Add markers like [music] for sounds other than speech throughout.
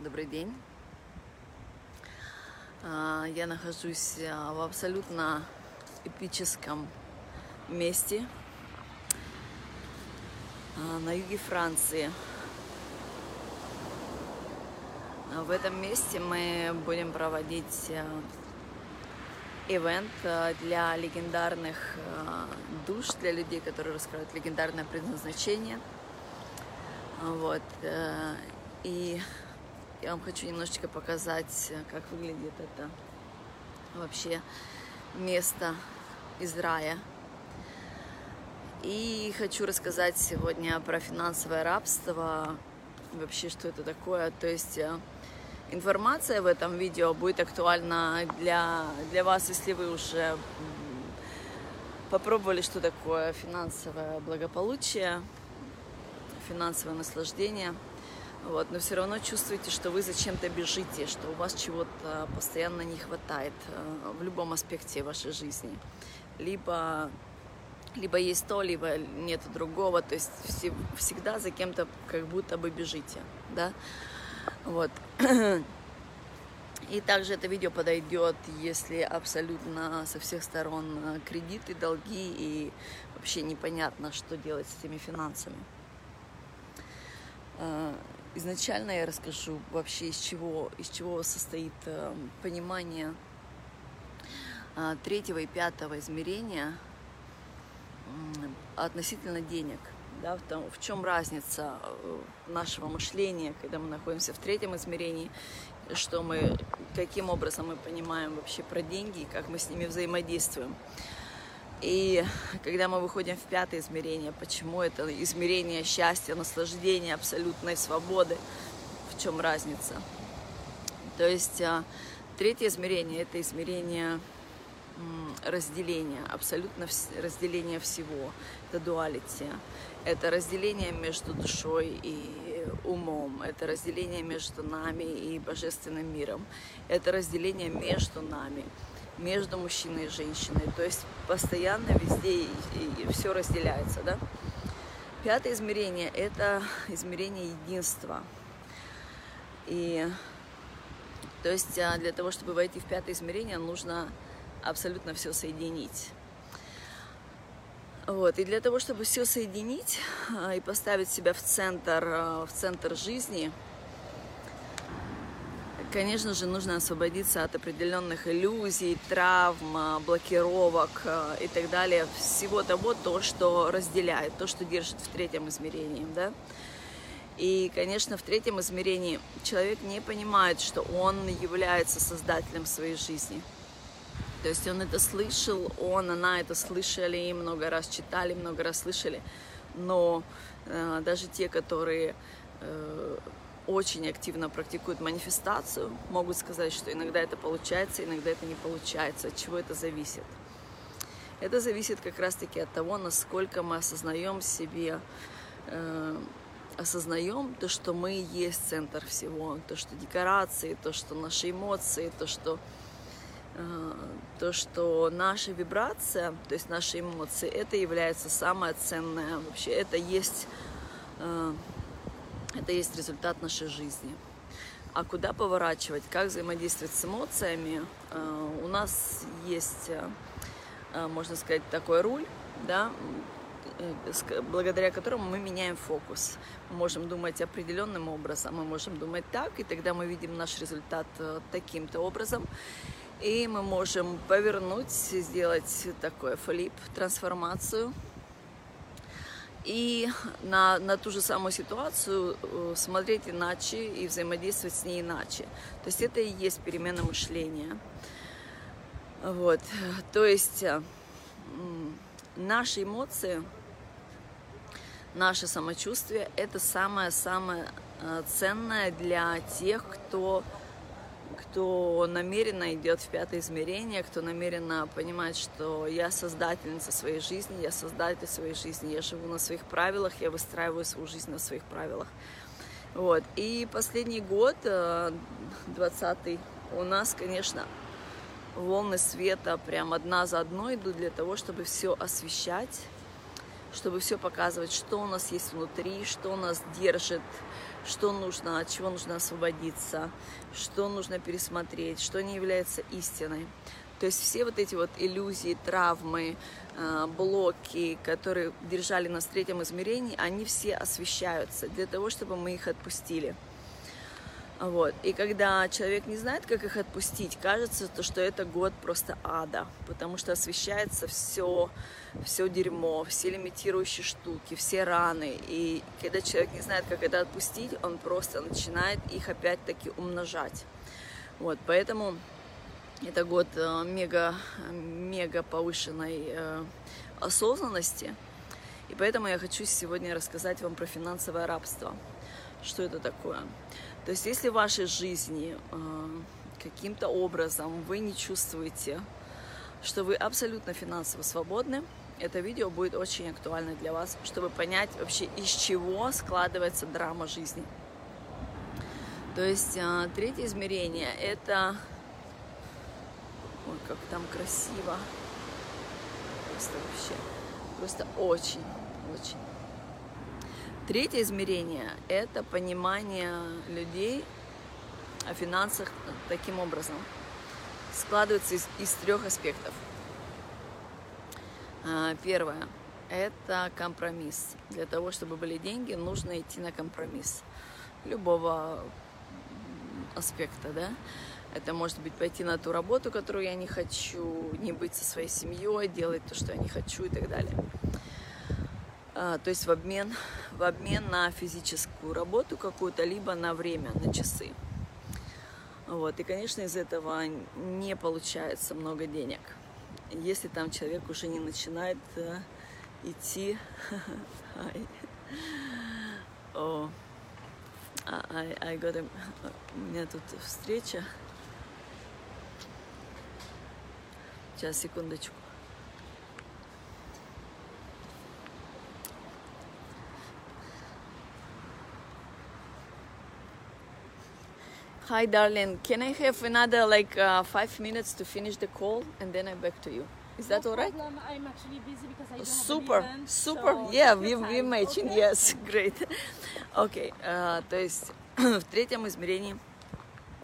Добрый день. А, Я нахожусь а, в абсолютно эпическом месте а, на юге Франции. В этом месте мы будем проводить ивент для легендарных душ, для людей, которые раскрывают легендарное предназначение. Вот. э, И я вам хочу немножечко показать, э, как выглядит это вообще место из рая. И хочу рассказать сегодня про финансовое рабство, вообще что это такое. То есть э, информация в этом видео будет актуальна для, для вас, если вы уже попробовали, что такое финансовое благополучие, финансовое наслаждение. Вот, но все равно чувствуете, что вы зачем-то бежите, что у вас чего-то постоянно не хватает э, в любом аспекте вашей жизни. Либо, либо есть то, либо нет другого. То есть все- всегда за кем-то как будто бы бежите. Да? Вот. И также это видео подойдет, если абсолютно со всех сторон э, кредиты, долги и вообще непонятно, что делать с этими финансами. Э, Изначально я расскажу вообще, из чего, из чего состоит э, понимание э, третьего и пятого измерения м, относительно денег. Да, в, том, в чем разница э, нашего мышления, когда мы находимся в третьем измерении, что мы, каким образом мы понимаем вообще про деньги как мы с ними взаимодействуем. И когда мы выходим в пятое измерение, почему это измерение счастья, наслаждения, абсолютной свободы, в чем разница? То есть а, третье измерение – это измерение разделения, абсолютно разделение всего. Это дуалити. Это разделение между душой и умом. Это разделение между нами и божественным миром. Это разделение между нами между мужчиной и женщиной. То есть постоянно везде все разделяется. Да? Пятое измерение – это измерение единства. И то есть а, для того, чтобы войти в пятое измерение, нужно абсолютно все соединить. Вот. И для того, чтобы все соединить а, и поставить себя в центр, а, в центр жизни, конечно же, нужно освободиться от определенных иллюзий, травм, блокировок а, и так далее, всего того, то, что разделяет, то, что держит в третьем измерении, да. И, конечно, в третьем измерении человек не понимает, что он является создателем своей жизни. То есть он это слышал, он, она это слышали, много раз читали, много раз слышали. Но э, даже те, которые э, очень активно практикуют манифестацию, могут сказать, что иногда это получается, иногда это не получается. От чего это зависит? Это зависит как раз-таки от того, насколько мы осознаем себе, э, осознаем то, что мы есть центр всего, то, что декорации, то, что наши эмоции, то, что э, то, что наша вибрация, то есть наши эмоции, это является самое ценное вообще. Это есть, э, это есть результат нашей жизни. А куда поворачивать, как взаимодействовать с эмоциями? Э, у нас есть, э, э, можно сказать, такой руль, да, благодаря которому мы меняем фокус. Мы можем думать определенным образом, мы можем думать так, и тогда мы видим наш результат таким-то образом. И мы можем повернуть, сделать такой флип, трансформацию. И на, на ту же самую ситуацию э, смотреть иначе и взаимодействовать с ней иначе. То есть это и есть перемена мышления. Вот. То есть э, наши эмоции, наше самочувствие – это самое-самое э, ценное для тех, кто кто намеренно идет в пятое измерение, кто намеренно понимает, что я создательница своей жизни, я создатель своей жизни, я живу на своих правилах, я выстраиваю свою жизнь на своих правилах. Вот. И последний год, э, 20 у нас, конечно, волны света прям одна за одной идут для того, чтобы все освещать, чтобы все показывать, что у нас есть внутри, что нас держит, что нужно, от чего нужно освободиться, что нужно пересмотреть, что не является истиной. То есть все вот эти вот иллюзии, травмы, э, блоки, которые держали нас в третьем измерении, они все освещаются для того, чтобы мы их отпустили. Вот. И когда человек не знает, как их отпустить, кажется, то, что это год просто ада, потому что освещается все, все дерьмо, все лимитирующие штуки, все раны. И когда человек не знает, как это отпустить, он просто начинает их опять-таки умножать. Вот, поэтому это год э, мега, мега повышенной э, осознанности. И поэтому я хочу сегодня рассказать вам про финансовое рабство. Что это такое? То есть если в вашей жизни э, каким-то образом вы не чувствуете, что вы абсолютно финансово свободны, это видео будет очень актуально для вас, чтобы понять вообще, из чего складывается драма жизни. То есть э, третье измерение – это... Ой, как там красиво. Просто вообще, просто очень, очень. Третье измерение – это понимание людей о финансах таким образом. Складывается из, из трех аспектов. А, первое – это компромисс. Для того, чтобы были деньги, нужно идти на компромисс. Любого аспекта, да? Это может быть пойти на ту работу, которую я не хочу, не быть со своей семьей, делать то, что я не хочу и так далее. А, то есть в обмен, в обмен на физическую работу какую-то, либо на время, на часы. Вот. И, конечно, из этого не получается много денег. Если там человек уже не начинает э, идти... [laughs] О, I, I got a... У меня тут встреча. Сейчас, секундочку. Hi, darling. Can I have another like uh, five minutes to finish the call and then I'm back to you? Is that no all right? problem. I'm actually busy because I don't Super, have an event, super. so yeah, we, we matching. okay? Yes, great. Okay. то есть в третьем измерении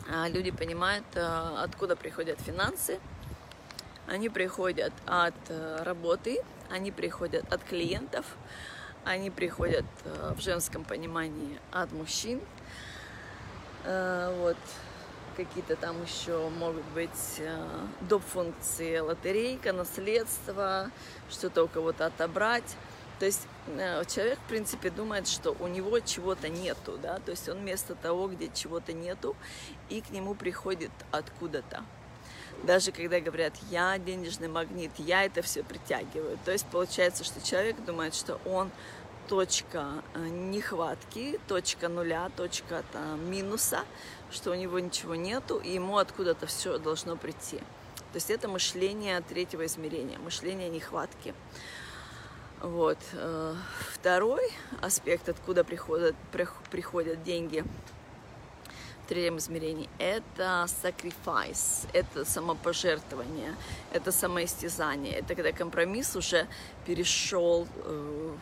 uh, люди понимают, uh, откуда приходят финансы. Они приходят от uh, работы, они приходят от клиентов, они приходят в женском понимании от мужчин, Э, вот какие-то там еще могут быть э, доп. функции лотерейка, наследство, что-то у кого-то отобрать. То есть э, человек, в принципе, думает, что у него чего-то нету, да, то есть он вместо того, где чего-то нету, и к нему приходит откуда-то. Даже когда говорят, я денежный магнит, я это все притягиваю. То есть получается, что человек думает, что он точка э, нехватки, точка нуля, точка там, минуса, что у него ничего нету, и ему откуда-то все должно прийти. То есть это мышление третьего измерения, мышление нехватки. Вот. Э, второй аспект, откуда приходят, приходят деньги в третьем измерении, это sacrifice, это самопожертвование, это самоистязание. Это когда компромисс уже перешел э,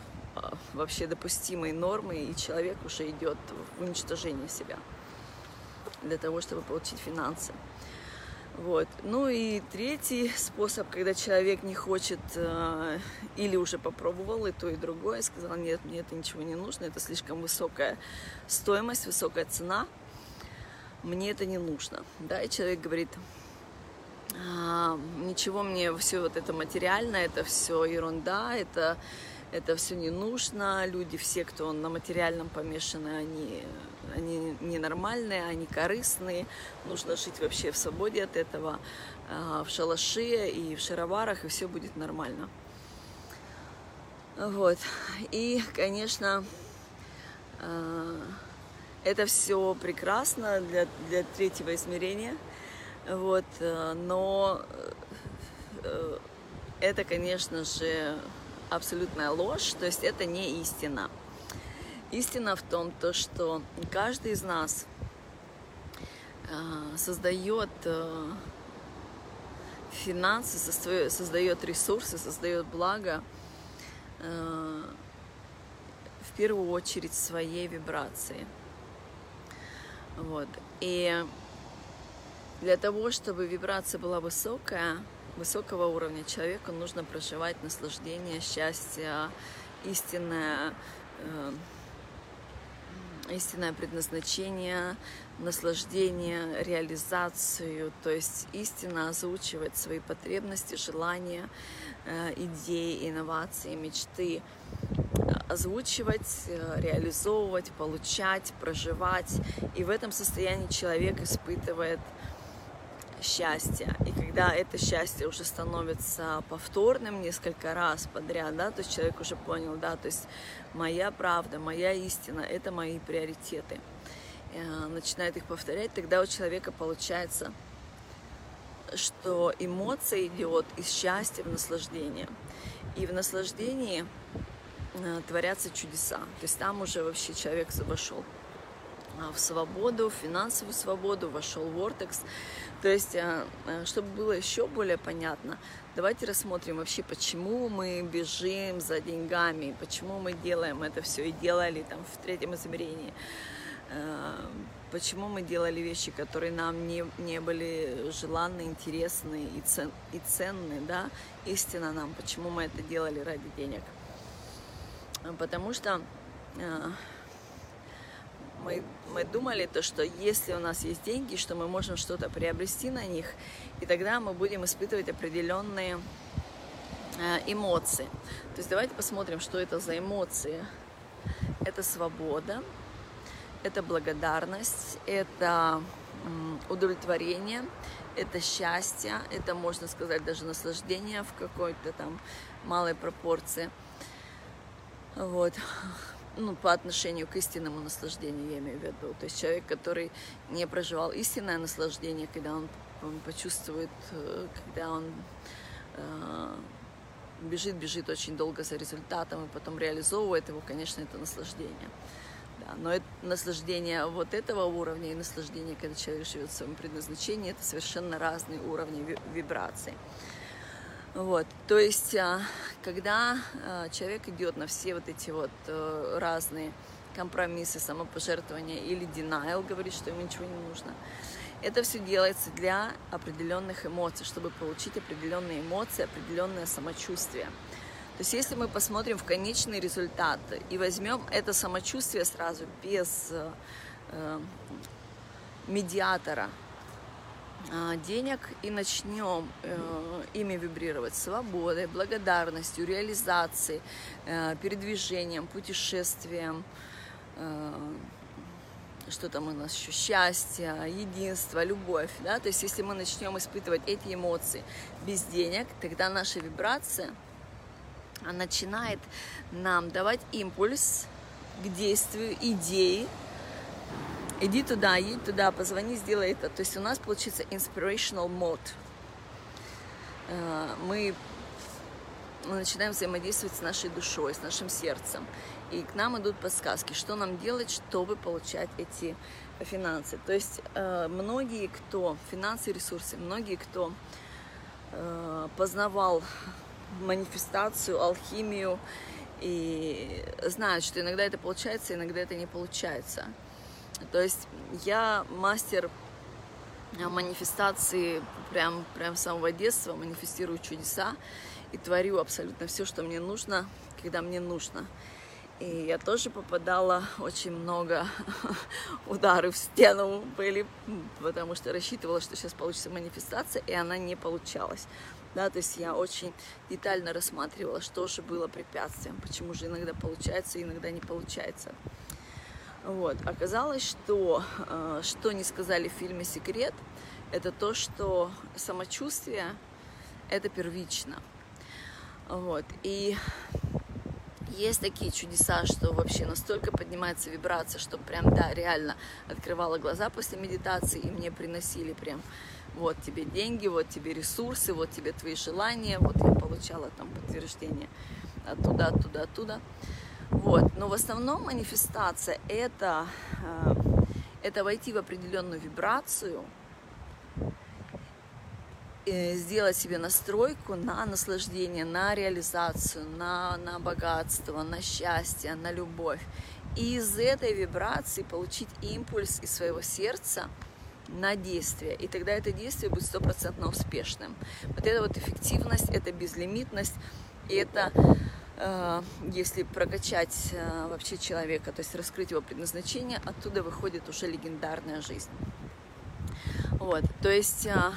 вообще допустимой нормы, и человек уже идет в уничтожение себя для того, чтобы получить финансы. Вот. Ну и третий способ, когда человек не хочет э, или уже попробовал и то, и другое, сказал, нет, мне это ничего не нужно, это слишком высокая стоимость, высокая цена, мне это не нужно. Да, и человек говорит, а, ничего мне все вот это материальное, это все ерунда, это это все не нужно. Люди, все, кто на материальном помешаны, они, они ненормальные, они корыстные. Нужно жить вообще в свободе от этого, а, в шалаше и в шароварах, и все будет нормально. Вот. И, конечно, а, это все прекрасно для, для третьего измерения. Вот. А, но э, это, конечно же, абсолютная ложь, то есть это не истина. Истина в том, то, что каждый из нас э, создает э, финансы, создает ресурсы, создает благо э, в первую очередь своей вибрации. Вот. И для того, чтобы вибрация была высокая, высокого уровня человеку нужно проживать наслаждение, счастье, истинное, э, истинное предназначение, наслаждение, реализацию, то есть истинно озвучивать свои потребности, желания, э, идеи, инновации, мечты, озвучивать, э, реализовывать, получать, проживать. И в этом состоянии человек испытывает счастье. И когда это счастье уже становится повторным несколько раз подряд, да, то есть человек уже понял, да, то есть моя правда, моя истина, это мои приоритеты. Э, начинает их повторять, тогда у человека получается, что эмоция идет из счастья в наслаждение. И в наслаждении э, творятся чудеса. То есть там уже вообще человек вошел в свободу, в финансовую свободу, вошел в Vortex. То есть, э, чтобы было еще более понятно, давайте рассмотрим вообще, почему мы бежим за деньгами, почему мы делаем это все и делали там в третьем измерении. Э, почему мы делали вещи, которые нам не, не были желанны, интересны и, цен, и ценны, да, истина нам, почему мы это делали ради денег. Потому что э, мы, мы думали то, что если у нас есть деньги, что мы можем что-то приобрести на них, и тогда мы будем испытывать определенные э, эмоции. То есть давайте посмотрим, что это за эмоции. Это свобода, это благодарность, это удовлетворение, это счастье, это, можно сказать, даже наслаждение в какой-то там малой пропорции. Вот. Ну, по отношению к истинному наслаждению, я имею в виду. То есть человек, который не проживал истинное наслаждение, когда он, он почувствует, э, когда он э, бежит, бежит очень долго за результатом и потом реализовывает его, конечно, это наслаждение. Да, но это наслаждение вот этого уровня и наслаждение, когда человек живет в своем предназначении, это совершенно разные уровни вибраций. Вот, то есть, а, когда а, человек идет на все вот эти вот э, разные компромиссы, самопожертвования или denial, говорит, что ему ничего не нужно, это все делается для определенных эмоций, чтобы получить определенные эмоции, определенное самочувствие. То есть если мы посмотрим в конечный результат и возьмем это самочувствие сразу без э, э медиатора денег и начнем э, ими вибрировать свободой, благодарностью, реализацией, э, передвижением, путешествием, э, что там у нас еще, счастье, единство, любовь, да, то есть если мы начнем испытывать эти эмоции без денег, тогда наша вибрация – начинает нам давать импульс к действию, идеи. Иди туда, едь туда, позвони, сделай это. То есть у нас получится inspirational mode. Э, мы начинаем взаимодействовать с нашей душой, с нашим сердцем. И к нам идут подсказки, что нам делать, чтобы получать эти финансы. То есть э, многие, кто финансы ресурсы, многие, кто э, познавал манифестацию, алхимию и знают, что иногда это получается, иногда это не получается. То есть я мастер манифестации прям, прям с самого детства, манифестирую чудеса и творю абсолютно все, что мне нужно, когда мне нужно. И я тоже попадала очень много [laughs] удары в стену были, потому что рассчитывала, что сейчас получится манифестация, и она не получалась да, то есть я очень детально рассматривала, что же было препятствием, почему же иногда получается, иногда не получается. Вот. Оказалось, что, э, что не сказали в фильме «Секрет», это то, что самочувствие – это первично. Вот. И есть такие чудеса, что вообще настолько поднимается вибрация, что прям, да, реально открывала глаза после медитации, и мне приносили прям вот тебе деньги, вот тебе ресурсы, вот тебе твои желания, вот я получала там подтверждение оттуда, оттуда, оттуда. Вот. Но в основном манифестация это, э, это войти в определенную вибрацию э, сделать себе настройку на наслаждение, на реализацию, на, на богатство, на счастье, на любовь. И из этой вибрации получить импульс из своего сердца на действие. И тогда это действие будет стопроцентно успешным. Вот эта вот эффективность, это безлимитность, и это если прокачать э, вообще человека, то есть раскрыть его предназначение, оттуда выходит уже легендарная жизнь. Вот, то есть э,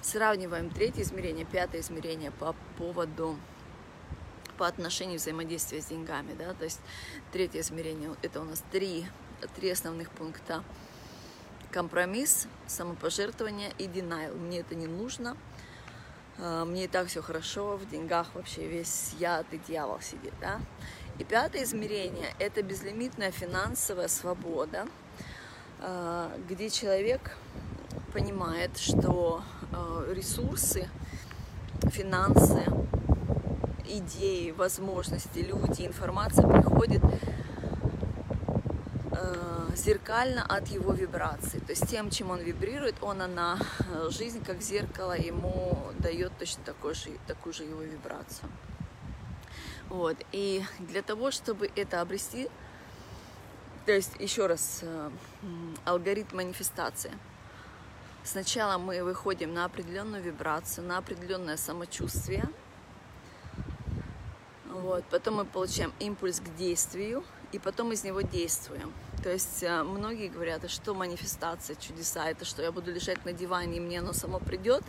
сравниваем третье измерение, пятое измерение по поводу по отношению взаимодействия с деньгами, да, то есть третье измерение, это у нас три, три основных пункта. Компромисс, самопожертвование и denial. Мне это не нужно, мне и так все хорошо, в деньгах вообще весь яд и дьявол сидит, да. И пятое измерение – это безлимитная финансовая свобода, где человек понимает, что э, ресурсы, финансы, идеи, возможности, люди, информация приходит зеркально от его вибраций. То есть тем, чем он вибрирует, он на э, жизнь как зеркало ему дает точно такой же, такую же его вибрацию. Вот. И для того, чтобы это обрести, то есть еще раз, алгоритм манифестации – Сначала мы выходим на определенную вибрацию, на определенное самочувствие. Вот. Потом мы получаем импульс к действию, и потом из него действуем. То есть э, многие говорят, а что манифестация, чудеса, это что, я буду лежать на диване, и мне оно само придет?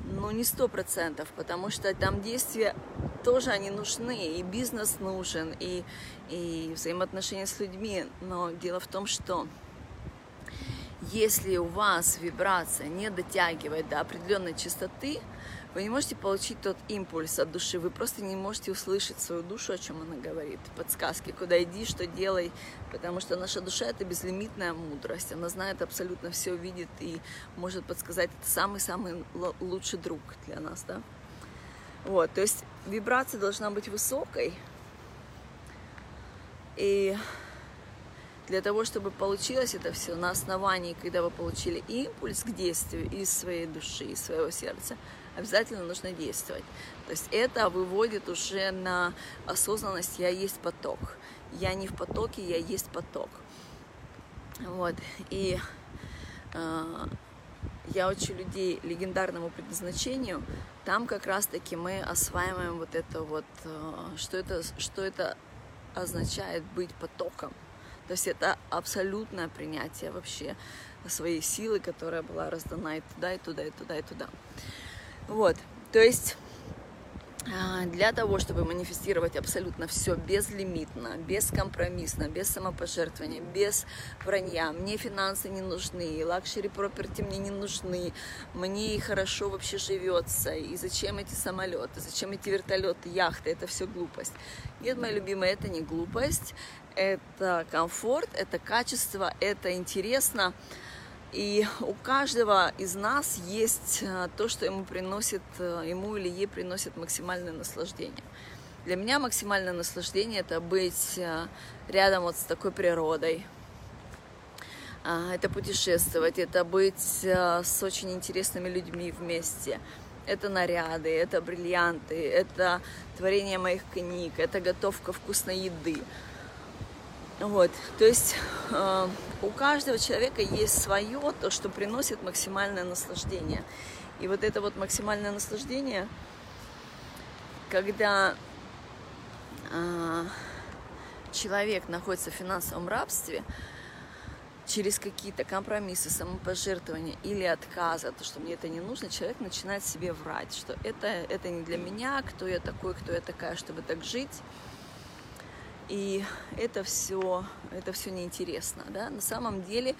Ну, не сто процентов, потому что там действия тоже они нужны, и бизнес нужен, и, и взаимоотношения с людьми. Но дело в том, что если у вас вибрация не дотягивает до определенной частоты, вы не можете получить тот импульс от души, вы просто не можете услышать свою душу, о чем она говорит, подсказки, куда иди, что делай, потому что наша душа это безлимитная мудрость, она знает абсолютно все, видит и может подсказать, это самый-самый лучший друг для нас, да. Вот, то есть вибрация должна быть высокой, и для того, чтобы получилось это все на основании, когда вы получили импульс к действию из своей души, из своего сердца, обязательно нужно действовать. То есть это выводит уже на осознанность «я есть поток». Я не в потоке, я есть поток. Вот. И э, я учу людей легендарному предназначению. Там как раз-таки мы осваиваем вот это вот, э, что это, что это означает быть потоком. То есть это абсолютное принятие вообще своей силы, которая была раздана и туда, и туда, и туда, и туда. Вот, то есть а, для того, чтобы манифестировать абсолютно все безлимитно, бескомпромиссно, без самопожертвования, без вранья. Мне финансы не нужны, luxury property мне не нужны, мне хорошо вообще живется, и зачем эти самолеты, зачем эти вертолеты, яхты, это все глупость. Нет, моя любимая, это не глупость, это комфорт, это качество, это интересно. И у каждого из нас есть э, то, что ему приносит, э, ему или ей приносит максимальное наслаждение. Для меня максимальное наслаждение это быть э, рядом вот с такой природой, а, это путешествовать, это быть с очень интересными людьми вместе. Это наряды, это бриллианты, это творение моих книг, это готовка вкусной еды. Вот, то есть у каждого человека есть свое, то, что приносит максимальное наслаждение. И вот это вот максимальное наслаждение, когда э, человек находится в финансовом рабстве, через какие-то компромиссы, самопожертвования или отказа, то, что мне это не нужно, человек начинает себе врать, что это, это не для меня, кто я такой, кто я такая, чтобы так жить и это все, это все неинтересно, да. На самом деле,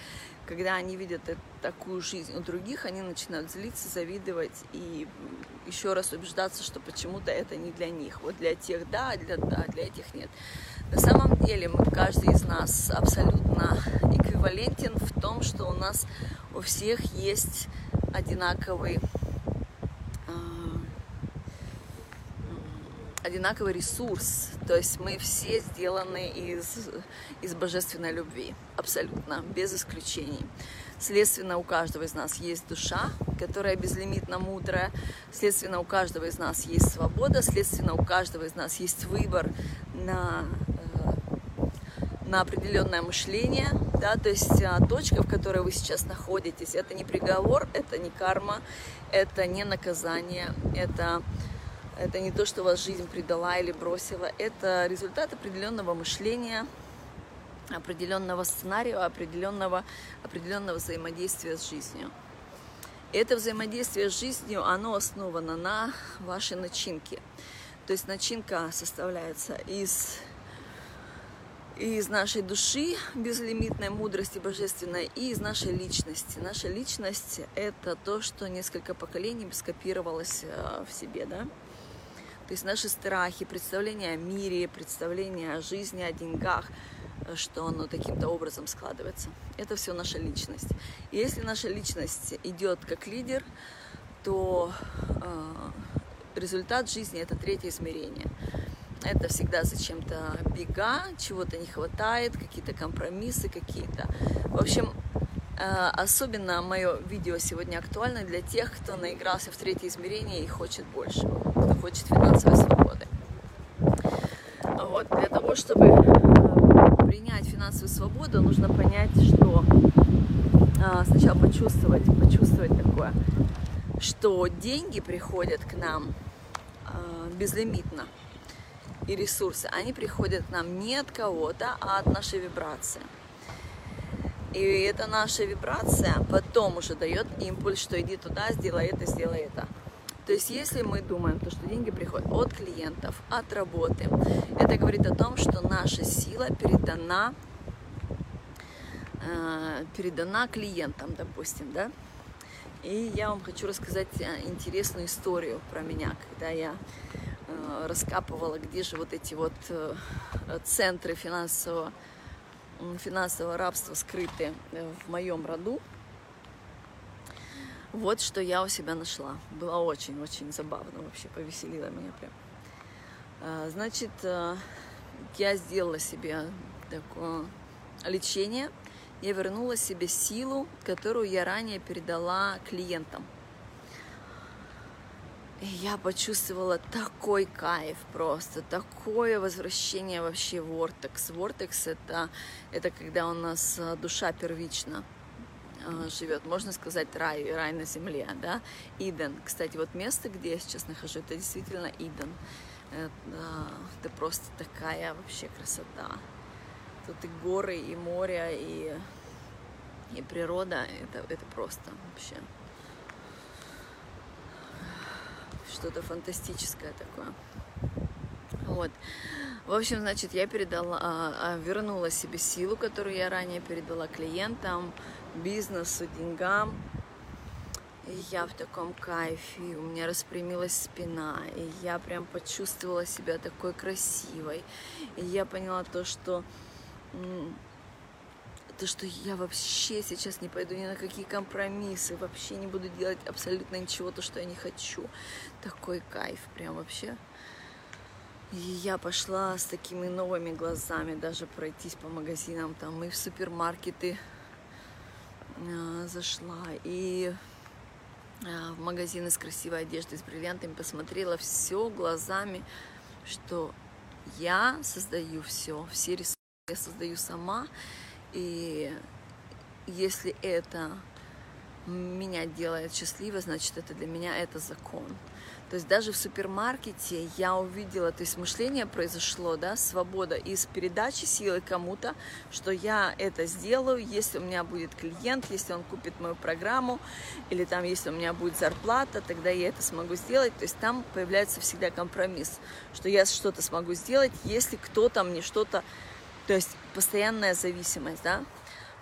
когда они видят такую жизнь у других, они начинают злиться, завидовать и еще раз убеждаться, что почему-то это не для них. Вот для тех да, а для да, для этих нет. На самом деле, мы, каждый из нас абсолютно эквивалентен в том, что у нас у всех есть одинаковый одинаковый ресурс. То есть мы все сделаны из, из божественной любви. Абсолютно, без исключений. Следственно, у каждого из нас есть душа, которая безлимитно мудрая. Следственно, у каждого из нас есть свобода. Следственно, у каждого из нас есть выбор на, э, на определенное мышление. Да? То есть а, точка, в которой вы сейчас находитесь, это не приговор, это не карма, это не наказание, это это не то, что вас жизнь предала или бросила. Это результат определенного мышления, определенного сценария, определенного, определенного взаимодействия с жизнью. Это взаимодействие с жизнью, оно основано на вашей начинке. То есть начинка составляется из, из нашей души, безлимитной мудрости божественной, и из нашей личности. Наша личность – это то, что несколько поколений скопировалось э, в себе, да? То есть наши страхи, представления о мире, представления о жизни, о деньгах, что оно таким-то образом складывается. Это все наша личность. И если наша личность идет как лидер, то э, результат жизни это третье измерение. Это всегда зачем-то бега, чего-то не хватает, какие-то компромиссы какие-то. В общем, Э, особенно мое видео сегодня актуально для тех, кто наигрался в третье измерение и хочет больше, кто хочет финансовой свободы. Вот. Для того, чтобы э, принять финансовую свободу, нужно понять, что э, сначала почувствовать, почувствовать такое, что деньги приходят к нам безлимитно, и ресурсы, они приходят к нам не от кого-то, а от нашей вибрации. И эта наша вибрация потом уже дает импульс, что иди туда, сделай это, сделай это. То есть если мы думаем, то, что деньги приходят от клиентов, от работы, это говорит о том, что наша сила передана, э, передана клиентам, допустим, да. И я вам хочу рассказать э, интересную историю про меня, когда я э, раскапывала, где же вот эти вот э, центры финансового финансового рабства скрыты э, в моем роду. Вот что я у себя нашла. Было очень-очень забавно вообще, повеселило меня прям. А, значит, э, я сделала себе такое лечение. Я вернула себе силу, которую я ранее передала клиентам я почувствовала такой кайф просто, такое возвращение вообще в Вортекс. Вортекс это, это когда у нас а, душа первично а, живет, можно сказать, рай, рай на земле, да, Иден. Кстати, вот место, где я сейчас нахожусь, это действительно Иден. Это, это просто такая вообще красота. Тут и горы, и море, и, и природа, это, это просто вообще что-то фантастическое такое. Вот. В общем, значит, я передала, а, а, вернула себе силу, которую я ранее передала клиентам, бизнесу, деньгам. И я в таком кайфе, у меня распрямилась спина, и я прям почувствовала себя такой красивой. И я поняла то, что то, что я вообще сейчас не пойду ни на какие компромиссы, вообще не буду делать абсолютно ничего, то, что я не хочу. Такой кайф прям вообще. И я пошла с такими новыми глазами даже пройтись по магазинам, там и в супермаркеты а, зашла, и а, в магазины с красивой одеждой, с бриллиантами посмотрела все глазами, что я создаю все, все ресурсы я создаю сама, и если это меня делает счастливой, значит, это для меня это закон. То есть даже в супермаркете я увидела, то есть мышление произошло, да, свобода из передачи силы кому-то, что я это сделаю, если у меня будет клиент, если он купит мою программу, или там, если у меня будет зарплата, тогда я это смогу сделать. То есть там появляется всегда компромисс, что я что-то смогу сделать, если кто-то мне что-то то есть постоянная зависимость, да.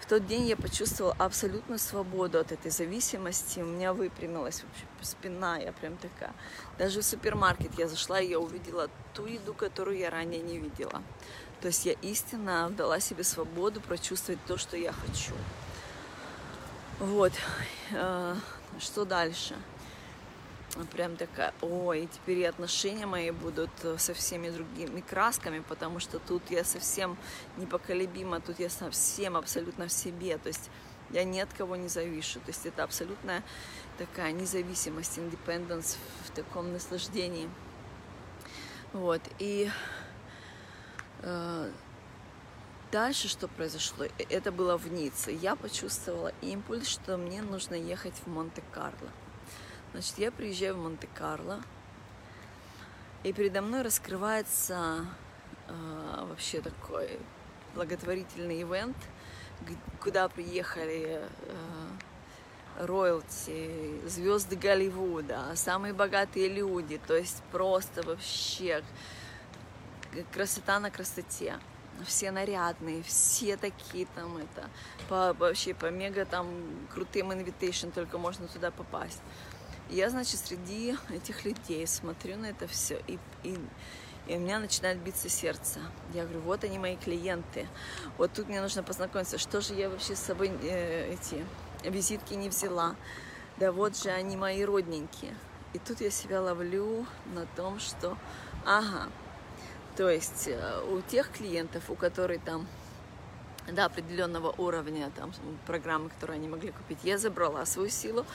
В тот день я почувствовала абсолютную свободу от этой зависимости. У меня выпрямилась вообще спина, я прям такая. Даже в супермаркет я зашла, и я увидела ту еду, которую я ранее не видела. То есть я истинно дала себе свободу прочувствовать то, что я хочу. Вот. Э, что дальше? Прям такая, ой, теперь и отношения мои будут э, со всеми другими красками, потому что тут я совсем непоколебима, тут я совсем абсолютно в себе, то есть я ни от кого не завишу, то есть это абсолютная такая независимость, independence в таком наслаждении. Вот, и э, дальше что произошло? Это было в Ницце. Я почувствовала импульс, что мне нужно ехать в Монте-Карло. Значит, я приезжаю в Монте-Карло, и передо мной раскрывается э, вообще такой благотворительный ивент, куда приехали э, роялти, звезды Голливуда, самые богатые люди, то есть просто вообще красота на красоте. Все нарядные, все такие там это, по, вообще по мега там крутым инвитейшн только можно туда попасть я, значит, среди этих людей смотрю на это все, и, и, и у меня начинает биться сердце. Я говорю, вот они мои клиенты, вот тут мне нужно познакомиться, что же я вообще с собой э, эти визитки не взяла. Да вот же они мои родненькие. И тут я себя ловлю на том, что, ага, то есть э, у тех клиентов, у которых там до определенного уровня там, программы, которые они могли купить, я забрала свою силу.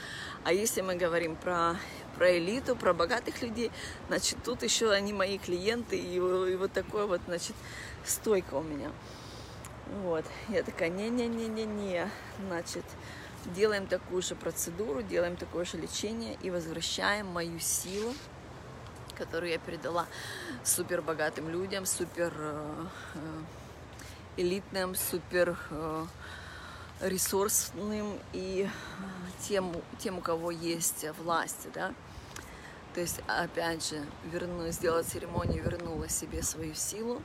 А если мы говорим про, про элиту, про богатых людей, значит, тут еще они мои клиенты, и, и вот такой вот, значит, стойка у меня. Вот, я такая, не-не-не-не-не, значит, делаем такую же процедуру, делаем такое же лечение и возвращаем мою силу, которую я передала супер богатым людям, супер э, э, элитным, супер э, ресурсным и тем, тем, у кого есть власть, да. То есть, опять же, верну, сделала церемонию, вернула себе свою силу,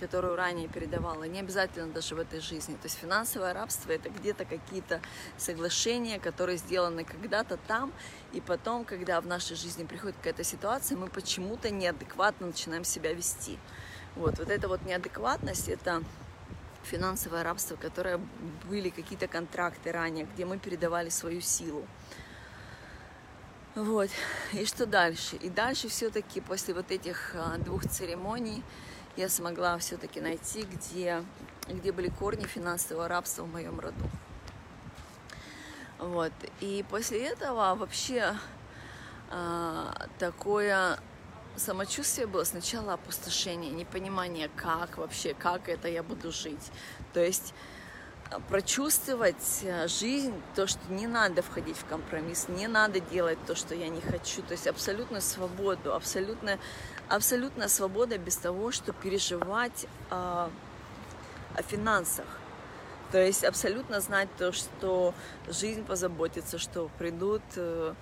которую ранее передавала, не обязательно даже в этой жизни. То есть финансовое рабство это где-то какие-то соглашения, которые сделаны когда-то там, и потом, когда в нашей жизни приходит какая-то ситуация, мы почему-то неадекватно начинаем себя вести. Вот, вот эта вот неадекватность, это финансовое рабство, которое были какие-то контракты ранее, где мы передавали свою силу. Вот. И что дальше? И дальше все-таки после вот этих а, двух церемоний я смогла все-таки найти, где, где были корни финансового рабства в моем роду. Вот. И после этого вообще э, такое самочувствие было сначала опустошение, непонимание, как вообще, как это я буду жить. То есть э, прочувствовать э, жизнь, то, что не надо входить в компромисс, не надо делать то, что я не хочу, то есть абсолютную свободу, абсолютная, абсолютная свобода без того, чтобы переживать а, о финансах. То есть абсолютно знать то, что жизнь позаботится, что придут э,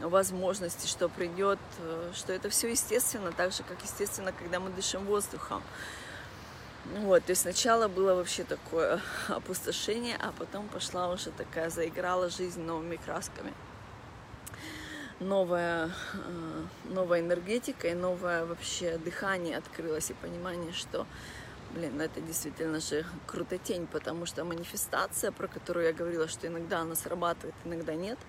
возможности, что придет, э, что это все естественно, так же, как естественно, когда мы дышим воздухом. Вот, то есть сначала было вообще такое [laughs] опустошение, а потом пошла уже такая, заиграла жизнь новыми красками. Новая, э, новая энергетика и новое вообще дыхание открылось и понимание, что, блин, это действительно же крутотень, потому что манифестация, про которую я говорила, что иногда она срабатывает, иногда нет –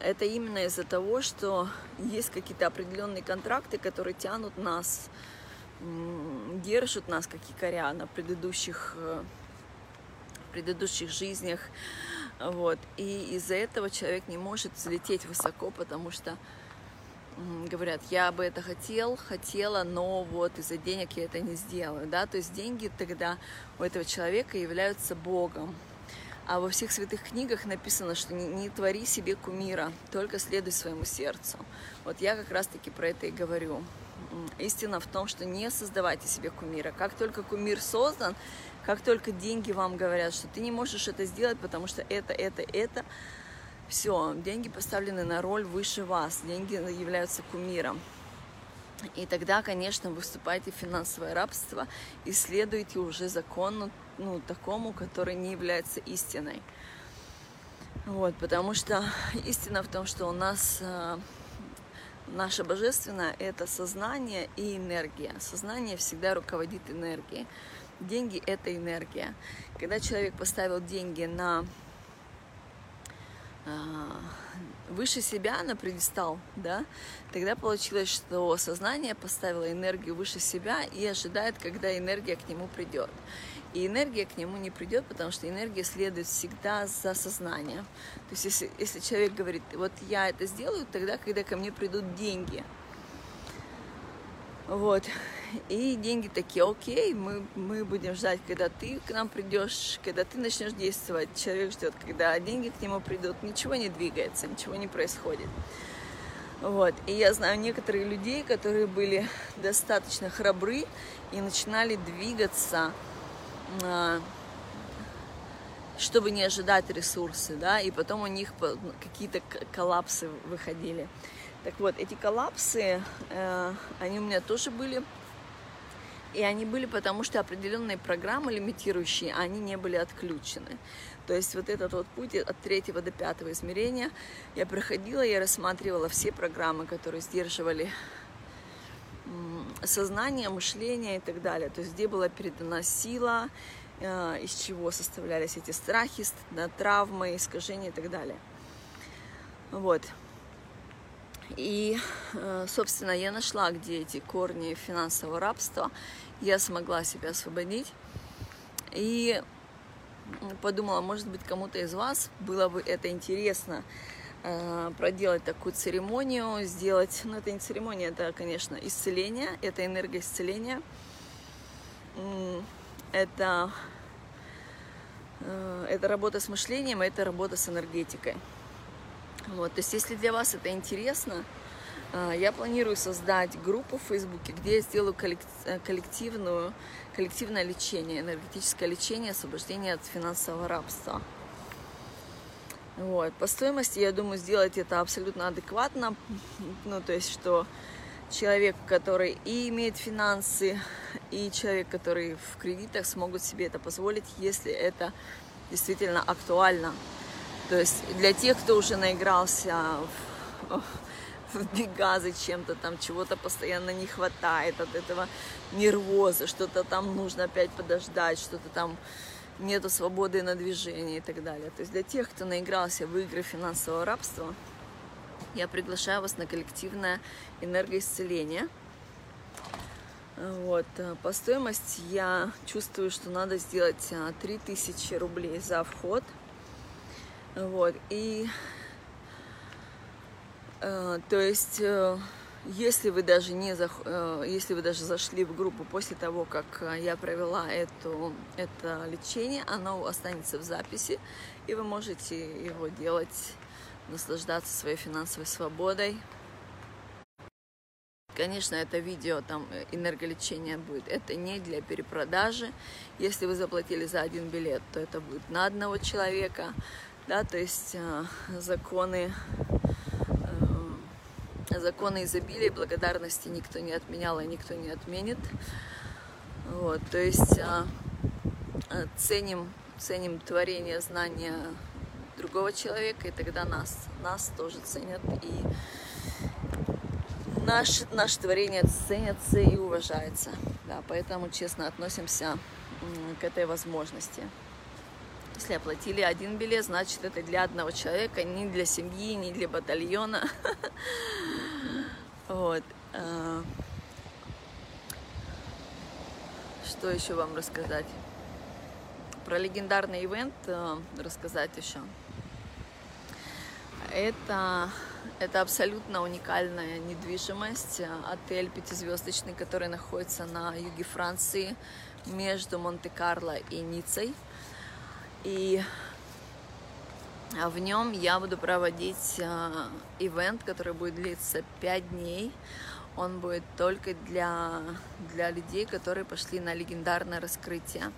это именно из-за того, что есть какие-то определенные контракты, которые тянут нас, держат нас как якоря на предыдущих, э, предыдущих жизнях. Вот. И из-за этого человек не может взлететь высоко, потому что говорят, я бы это хотел, хотела, но вот из-за денег я это не сделаю, да, то есть деньги тогда у этого человека являются Богом, а во всех святых книгах написано, что не, не твори себе кумира, только следуй своему сердцу. Вот я как раз-таки про это и говорю. Истина в том, что не создавайте себе кумира. Как только кумир создан, как только деньги вам говорят, что ты не можешь это сделать, потому что это, это, это, все, деньги поставлены на роль выше вас, деньги являются кумиром. И тогда, конечно, выступаете в финансовое рабство и следуете уже закону ну, такому, который не является истиной. Вот, потому что истина в том, что у нас э, наше божественное – это сознание и энергия. Сознание всегда руководит энергией. Деньги – это энергия. Когда человек поставил деньги на выше себя на предистал, да, тогда получилось, что сознание поставило энергию выше себя и ожидает, когда энергия к нему придет. И энергия к нему не придет, потому что энергия следует всегда за сознание. То есть если, если человек говорит, вот я это сделаю тогда, когда ко мне придут деньги. Вот. [laughs] И деньги такие, окей, мы, мы будем ждать, когда ты к нам придешь, когда ты начнешь действовать. Человек ждет, когда деньги к нему придут. Ничего не двигается, ничего не происходит. Вот. И я знаю некоторых людей, которые были достаточно храбры и начинали двигаться, а, чтобы не ожидать ресурсы, да, и потом у них какие-то коллапсы выходили. Так вот, эти коллапсы, э, они у меня тоже были. И они были потому, что определенные программы лимитирующие, они не были отключены. То есть вот этот вот путь от третьего до пятого измерения я проходила, я рассматривала все программы, которые сдерживали сознание, мышление и так далее. То есть где была передана сила, э, из чего составлялись эти страхи, травмы, искажения и так далее. Вот. И, э, собственно, я нашла, где эти корни финансового рабства. Я смогла себя освободить. И подумала, может быть, кому-то из вас было бы это интересно э, проделать такую церемонию, сделать, ну это не церемония, это, конечно, исцеление, это энергия исцеления, это, э, это работа с мышлением, это работа с энергетикой. Вот, то есть, если для вас это интересно, а, я планирую создать группу в Фейсбуке, где я сделаю э, коллективную, коллективное лечение, энергетическое лечение, освобождение от финансового рабства. Вот. По стоимости, я думаю, сделать это абсолютно адекватно. [laughs] Ну, то есть, что человек, который и имеет финансы, и человек, который в кредитах, смогут себе это позволить, если это действительно актуально то есть для тех, кто уже наигрался в, в бега зачем-то, там чего-то постоянно не хватает от этого нервоза, что-то там нужно опять подождать, что-то там нету свободы на движение и так далее. То есть для тех, кто наигрался в игры финансового рабства, я приглашаю вас на коллективное энергоисцеление. Вот. По стоимости я чувствую, что надо сделать 3000 а, рублей за вход – вот, и, э, то есть, э, если вы даже не, зах... э, если вы даже зашли в группу после того, как э, я провела эту, это лечение, оно останется в записи, и вы можете его делать, наслаждаться своей финансовой свободой. Конечно, это видео, там э, энерголечение будет. Это не для перепродажи. Если вы заплатили за один билет, то это будет на одного человека да, то есть э, законы, э, законы изобилия благодарности никто не отменял и никто не отменит. Вот, то есть э, ценим, ценим творение, знания другого человека, и тогда нас, нас тоже ценят, и наш, наше творение ценится и уважается. Да, поэтому честно относимся к этой возможности. Если оплатили один билет, значит это для одного человека, не для семьи, не для батальона. [laughs] Вот. А, что еще вам рассказать? Про легендарный ивент э, рассказать еще. Это, это абсолютно уникальная недвижимость, отель пятизвездочный, который находится на юге Франции между Монте-Карло и Ницей. И а, в нем я буду проводить э, ивент, который будет длиться 5 дней. Он будет только для, для людей, которые пошли на легендарное раскрытие.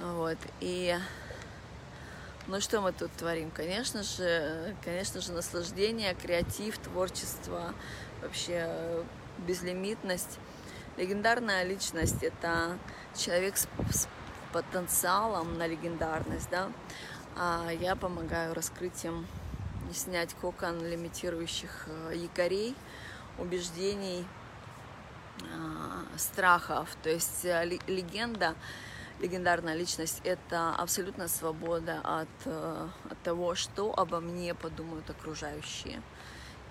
Вот. И ну что мы тут творим? Конечно же, конечно же, наслаждение, креатив, творчество, вообще безлимитность. Легендарная личность – это человек с, с потенциалом на легендарность, да, а я помогаю раскрыть им, снять кокон лимитирующих э, якорей, убеждений, а, страхов. То есть э, легенда Легендарная личность – это абсолютная свобода от, э, от того, что обо мне подумают окружающие,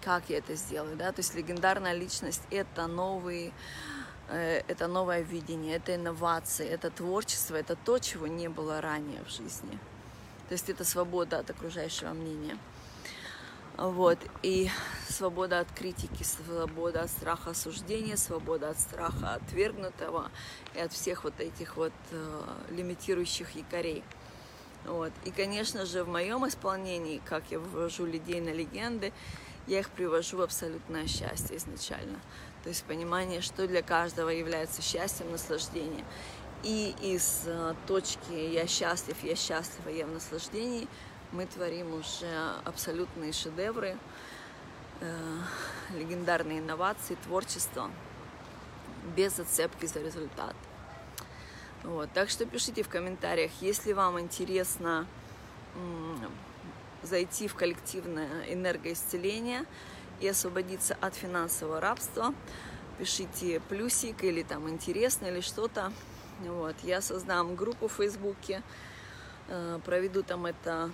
как я это сделаю. Да? То есть легендарная личность – это новый это новое видение, это инновации, это творчество, это то, чего не было ранее в жизни. То есть это свобода от окружающего мнения. Вот. И свобода от критики, свобода от страха осуждения, свобода от страха отвергнутого и от всех вот этих вот э, лимитирующих якорей. Вот. И, конечно же, в моем исполнении, как я вывожу людей на легенды, я их привожу в абсолютное счастье изначально. То есть понимание, что для каждого является счастьем, наслаждением. И из э, точки «я счастлив, я счастлива, я в наслаждении» мы творим уже абсолютные шедевры, э, легендарные инновации, творчество без зацепки за результат. Вот. Так что пишите в комментариях, если вам интересно зайти в коллективное энергоисцеление и освободиться от финансового рабства, пишите плюсик или там интересно или что-то. Вот. Я создам группу в Фейсбуке, э, проведу там это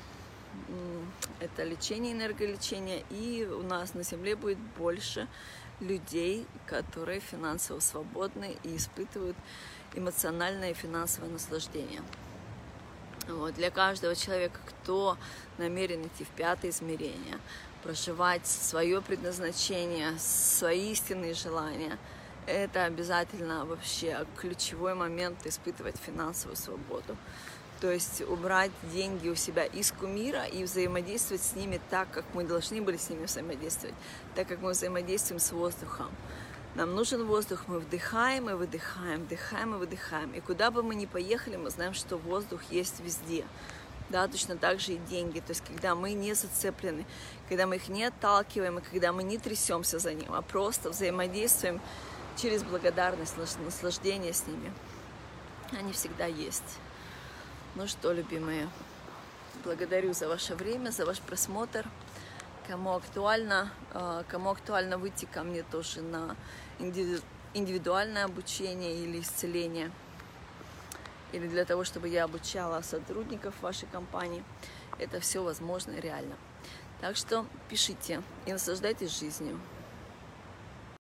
это лечение, энерголечение, и у нас на Земле будет больше людей, которые финансово свободны и испытывают эмоциональное и финансовое наслаждение. Вот. Для каждого человека, кто намерен идти в пятое измерение, проживать свое предназначение, свои истинные желания, это обязательно вообще ключевой момент испытывать финансовую свободу то есть убрать деньги у себя из кумира и взаимодействовать с ними так, как мы должны были с ними взаимодействовать, так как мы взаимодействуем с воздухом. Нам нужен воздух, мы вдыхаем и выдыхаем, вдыхаем и выдыхаем. И куда бы мы ни поехали, мы знаем, что воздух есть везде. Да, точно так же и деньги. То есть, когда мы не зацеплены, когда мы их не отталкиваем, и когда мы не трясемся за ним, а просто взаимодействуем через благодарность, наслаждение с ними, они всегда есть. Ну что, любимые, благодарю за ваше время, за ваш просмотр. Кому актуально, э, кому актуально выйти ко мне тоже на индивидуальное обучение или исцеление, или для того, чтобы я обучала сотрудников вашей компании, это все возможно и реально. Так что пишите и наслаждайтесь жизнью.